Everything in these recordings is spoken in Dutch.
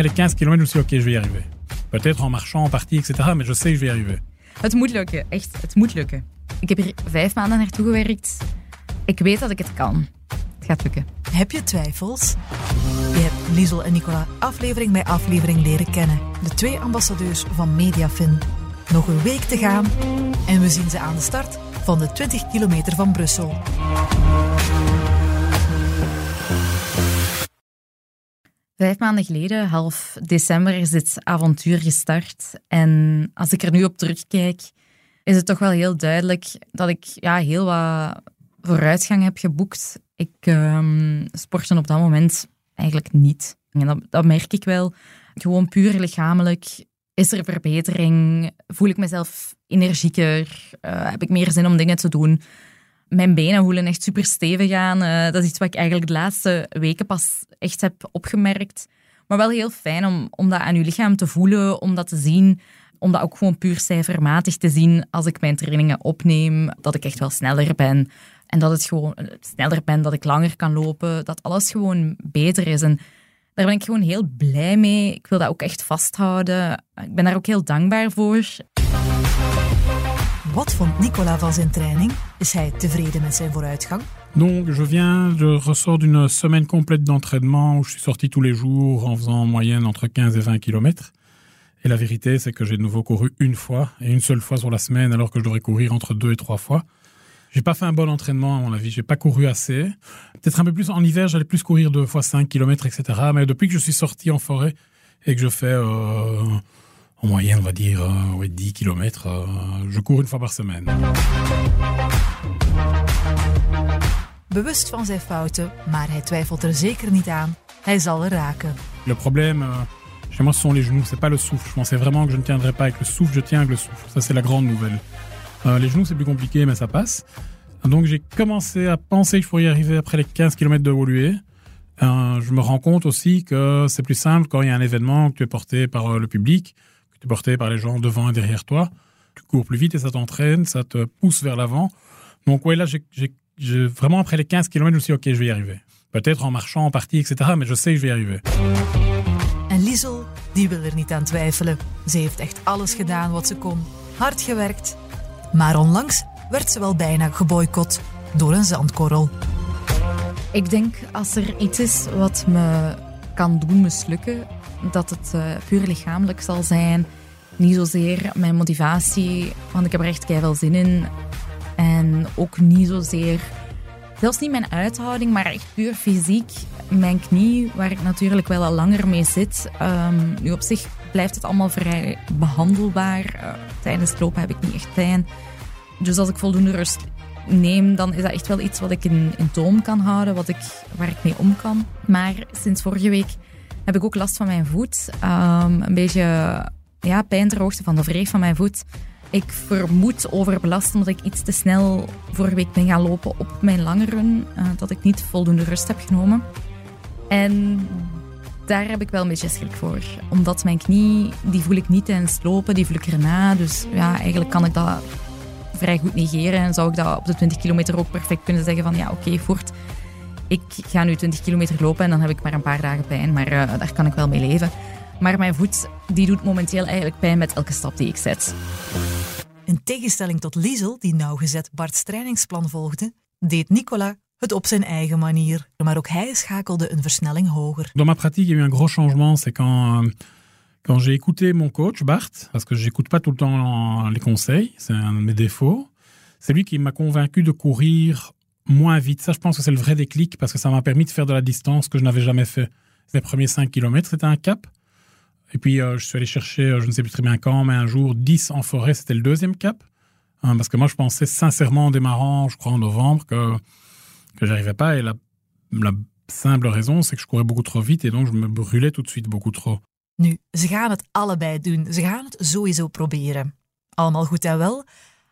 après les 15 km, je me suis dit, ok, je vais y arriver. Peut-être en marchant, en partie, etc. Mais je sais que je vais y arriver. Het moet lukken, echt. Het moet lukken. Ik heb hier vijf maanden naartoe gewerkt. Ik weet dat ik het kan. Het gaat lukken. Heb je twijfels? Je hebt Liesel en Nicola aflevering bij aflevering leren kennen. De twee ambassadeurs van Mediafin. Nog een week te gaan en we zien ze aan de start van de 20 kilometer van Brussel. Vijf maanden geleden, half december, is dit avontuur gestart. En als ik er nu op terugkijk, is het toch wel heel duidelijk dat ik ja, heel wat vooruitgang heb geboekt. Ik um, sportte op dat moment eigenlijk niet. En dat, dat merk ik wel. Gewoon puur lichamelijk is er verbetering. Voel ik mezelf energieker? Uh, heb ik meer zin om dingen te doen? Mijn benen voelen echt super stevig aan. Uh, dat is iets wat ik eigenlijk de laatste weken pas echt heb opgemerkt. Maar wel heel fijn om, om dat aan je lichaam te voelen, om dat te zien. Om dat ook gewoon puur cijfermatig te zien als ik mijn trainingen opneem. Dat ik echt wel sneller ben. En dat het gewoon sneller ben, dat ik langer kan lopen. Dat alles gewoon beter is. En daar ben ik gewoon heel blij mee. Ik wil dat ook echt vasthouden. Ik ben daar ook heel dankbaar voor. Wat vond Nicolas van zijn training? Is hij tevreden met zijn vooruitgang? Donc, je viens, je ressors d'une semaine complète d'entraînement où je suis sorti tous les jours en faisant en moyenne entre 15 et 20 km. Et la vérité, c'est que j'ai de nouveau couru une fois et une seule fois sur la semaine alors que je devrais courir entre deux et trois fois. J'ai pas fait un bon entraînement, à mon avis. J'ai pas couru assez. Peut-être un peu plus en hiver, j'allais plus courir deux fois 5 km, etc. Mais depuis que je suis sorti en forêt et que je fais euh, en moyenne, on va dire, euh, ouais, 10 km, euh, je cours une fois par semaine. Bewust van zijn fouten, maar hij twijfelt er zeker niet aan. Hij zal er raken. Le problème, euh, chez moi, ce sont les genoux, c'est pas le souffle. Je pensais vraiment que je ne tiendrais pas avec le souffle, je tiens avec le souffle. Ça, c'est la grande nouvelle. Euh, les genoux, c'est plus compliqué, mais ça passe. Donc, j'ai commencé à penser que je pourrais y arriver après les 15 km de Woluwe. Euh, je me rends compte aussi que c'est plus simple quand il y a un événement, que tu es porté par euh, le public, tu es porté par les gens devant et derrière toi. Tu cours plus vite et ça t'entraîne, ça te pousse vers l'avant. Donc, ouais, là, j'ai, vraiment après les 15 km, je me suis dit, OK, je vais y arriver. Peut-être en marchant, en partie, etc., mais je sais que je vais y arriver. En Liesel, die wil er niet aan twijfelen. Ze heeft echt alles gedaan wat ze kon. Hard gewerkt. Maar onlangs werd ze wel bijna geboycott door een zandkorrel. Ik denk als er iets is wat me kan doen mislukken, dat het eh, puur lichamelijk zal zijn. Niet zozeer mijn motivatie, want ik heb er echt veel zin in. En ook niet zozeer, zelfs niet mijn uithouding, maar echt puur fysiek. Mijn knie, waar ik natuurlijk wel al langer mee zit. Ehm, nu op zich blijft het allemaal vrij behandelbaar. Eh, tijdens het lopen heb ik niet echt pijn. Dus als ik voldoende rust neem, dan is dat echt wel iets wat ik in, in toom kan houden, wat ik, waar ik mee om kan. Maar sinds vorige week heb ik ook last van mijn voet. Ehm, een beetje ja, pijn ter hoogte van de wreef van mijn voet. Ik vermoed overbelast omdat ik iets te snel vorige week ben gaan lopen op mijn lange run. eh, dat ik niet voldoende rust heb genomen. En daar heb ik wel een beetje schrik voor. Omdat mijn knie, die voel ik niet tijdens het lopen, die voel ik erna. Dus ja, eigenlijk kan ik dat vrij goed negeren. En zou ik dat op de 20 kilometer ook perfect kunnen zeggen van ja, oké, voort. Ik ga nu 20 kilometer lopen en dan heb ik maar een paar dagen pijn. Maar eh, daar kan ik wel mee leven. Maar mijn voet, die doet momenteel eigenlijk pijn met elke stap die ik zet. In tegenstelling tot Liesel, die nauwgezet Bart's trainingsplan volgde, deed Nicolas het op zijn eigen manier. Maar ook hij schakelde een versnelling hoger. Dans ma pratique, il y a eu un gros changement. C'est quand, euh, quand j'ai écouté mon coach, Bart, parce que j'écoute pas tout le temps les conseils, c'est un de mes défauts. C'est lui qui m'a convaincu de courir moins vite. Ça, je pense que c'est le vrai déclic parce que ça m'a permis de faire de la distance que je n'avais jamais fait. Les premiers 5 km, c'était un cap. Et puis, euh, je suis allé chercher, euh, je ne sais plus très bien quand, mais un jour, 10 en forêt, c'était le deuxième cap. Hein, parce que moi, je pensais sincèrement en démarrant, je crois en novembre, que, que j'arrivais pas. Et la, la simple raison, c'est que je courais beaucoup trop vite et donc je me brûlais tout de suite beaucoup trop. Nu, ze gaan het allebei doen. Ze gaan het sowieso proberen. Allemaal goed en wel,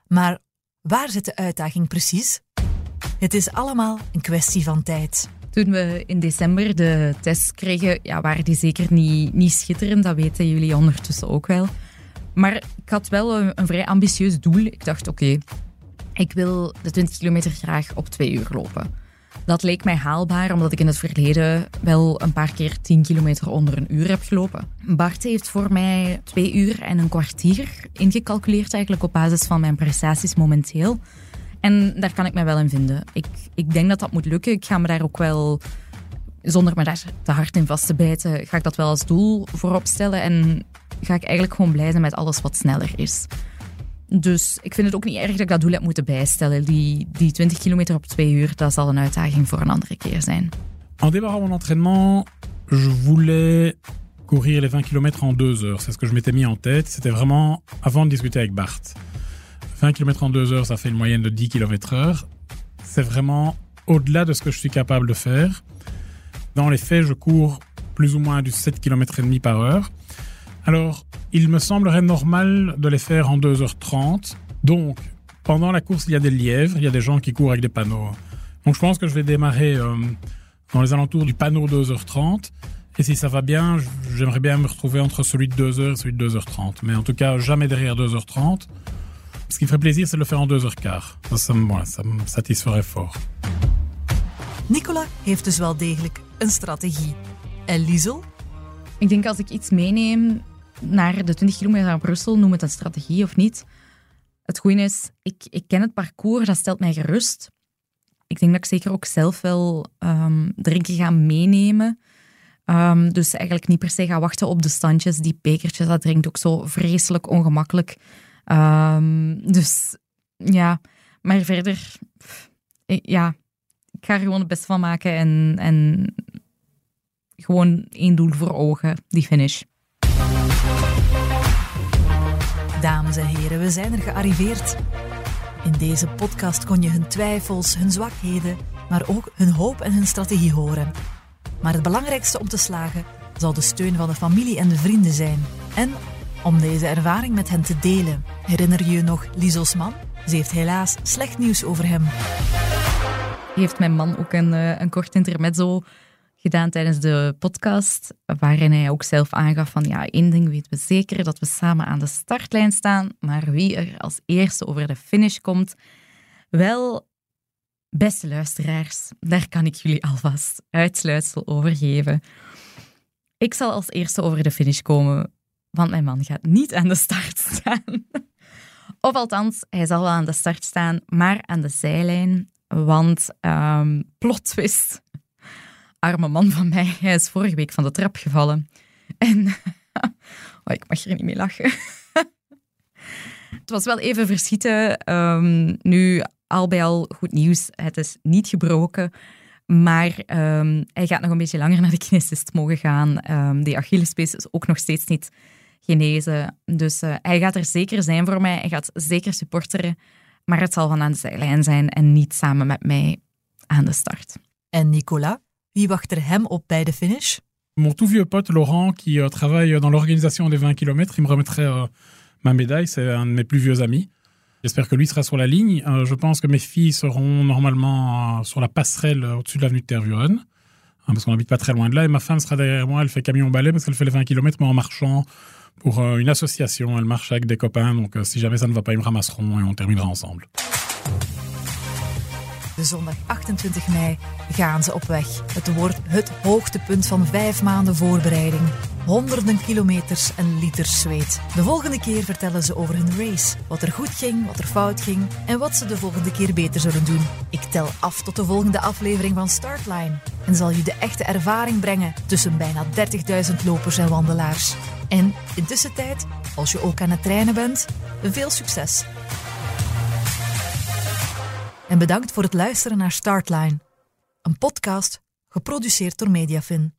maar waar zit de uitdaging precies? Het is allemaal een kwestie van tijd. Toen we in december de test kregen, ja, waren die zeker niet, niet schitterend. Dat weten jullie ondertussen ook wel. Maar ik had wel een, vrij ambitieus doel. Ik dacht, oké, ik wil de 20 kilometer graag op twee uur lopen. Dat leek mij haalbaar, omdat ik in het verleden wel een paar keer 10 kilometer onder een uur heb gelopen. Bart heeft voor mij twee uur en een kwartier ingecalculeerd, eigenlijk op basis van mijn prestaties momenteel. En daar kan ik mij wel in vinden. Ik, ik denk dat dat moet lukken. Ik ga me daar ook wel, zonder me daar te hard in vast te bijten, ga ik dat wel als doel voorop stellen. En ga ik eigenlijk gewoon blij zijn met alles wat sneller is. Dus ik vind het ook niet erg dat ik dat doel heb moeten bijstellen. Die, die 20 kilometer op twee uur, dat zal een uitdaging voor een andere keer zijn. En démarrant mon entraînement, je voulais courir les 20 km en 2 heures. C'est ce que je m'étais mis en tête. C'était vraiment avant de discuter avec Bart. 20 km en 2 heures, ça fait une moyenne de 10 km heure. C'est vraiment au-delà de ce que je suis capable de faire. Dans les faits, je cours plus ou moins du 7 km et demi par heure. Alors, il me semblerait normal de les faire en 2h30. Donc, pendant la course, il y a des lièvres, il y a des gens qui courent avec des panneaux. Donc, je pense que je vais démarrer euh, dans les alentours du panneau 2h30. Et si ça va bien, j'aimerais bien me retrouver entre celui de 2h et celui de 2h30. Mais en tout cas, jamais derrière 2h30. Ce qui me ferait plaisir, c'est de le faire en 2h15. Ça, ça, me- ça me satisferait fort. Nicola heeft dus wel degelijk een strategie. En Liesel? Ik denk als ik iets meeneem naar de 20 kilometer naar Brussel, noem het een strategie of niet. Het goede is, ik, ik ken het parcours, dat stelt mij gerust. Ik denk dat ik zeker ook zelf wel ehm, drinken ga meenemen. Ehm, dus eigenlijk niet per se ga wachten op de standjes. Die bekertjes, dat drinkt ook zo vreselijk ongemakkelijk. Ehm, dus ja, maar verder, ja, ik ga er gewoon het beste van maken en, en gewoon één doel voor ogen, die finish. Dames en heren, we zijn er gearriveerd. In deze podcast kon je hun twijfels, hun zwakheden, maar ook hun hoop en hun strategie horen. Maar het belangrijkste om te slagen zal de steun van de familie en de vrienden zijn. En om deze ervaring met hen te delen. Herinner je je nog Liesels man? Ze heeft helaas slecht nieuws over hem. heeft mijn man ook een, eh, een kort intermezzo gedaan tijdens de podcast, waarin hij ook zelf aangaf van ja, één ding weten we zeker, dat we samen aan de startlijn staan, maar wie er als eerste over de finish komt, wel, beste luisteraars, daar kan ik jullie alvast uitsluitsel over geven. Ik zal als eerste over de finish komen, want mijn man gaat niet aan de start staan. Of althans, hij zal wel aan de start staan, maar aan de zijlijn. Want um, plot twist. Arme man van mij, hij is vorige week van de trap gevallen. En oh, ik mag er niet mee lachen. het was wel even verschieten. Um, nu, al bij al goed nieuws. Het is niet gebroken. Maar um, hij gaat nog een beetje langer naar de kinesist mogen gaan. Um, die Achillespees is ook nog steeds niet genezen. Dus uh, hij gaat er zeker zijn voor mij. Hij gaat zeker supporteren. Maar het zal van aan de zijlijn zijn en niet samen met mij aan de start. En Nicolas, wie wacht er hem op bij de finish? Mon tout vieux pote Laurent, qui euh, travaille dans l'organisation des 20 km, il me remettrait euh, ma médaille. C'est un de mes plus vieux amis. J'espère que lui sera sur la ligne. Euh, je pense que mes filles seront normalement sur la passerelle au-dessus de l'avenue de Tervuren, hein, parce qu'on n'habite pas très loin de là. Et ma femme sera derrière moi. Elle fait camion-balai parce qu'elle fait les 20 km, mais en marchant pour euh, une association. Elle marche avec des copains, donc euh, si jamais ça ne va pas, ils me ramasseront et on terminera ensemble. De zondag 28 mei gaan ze op weg. Het wordt het hoogtepunt van vijf maanden voorbereiding. Honderden kilometers en liters zweet. De volgende keer vertellen ze over hun race. Wat er goed ging, wat er fout ging en wat ze de volgende keer beter zullen doen. Ik tel af tot de volgende aflevering van Startline. En zal je de echte ervaring brengen tussen bijna 30.000 lopers en wandelaars. En intussen tijd, als je ook aan het trainen bent, veel succes! En bedankt voor het luisteren naar Startline, een podcast geproduceerd door Mediafin.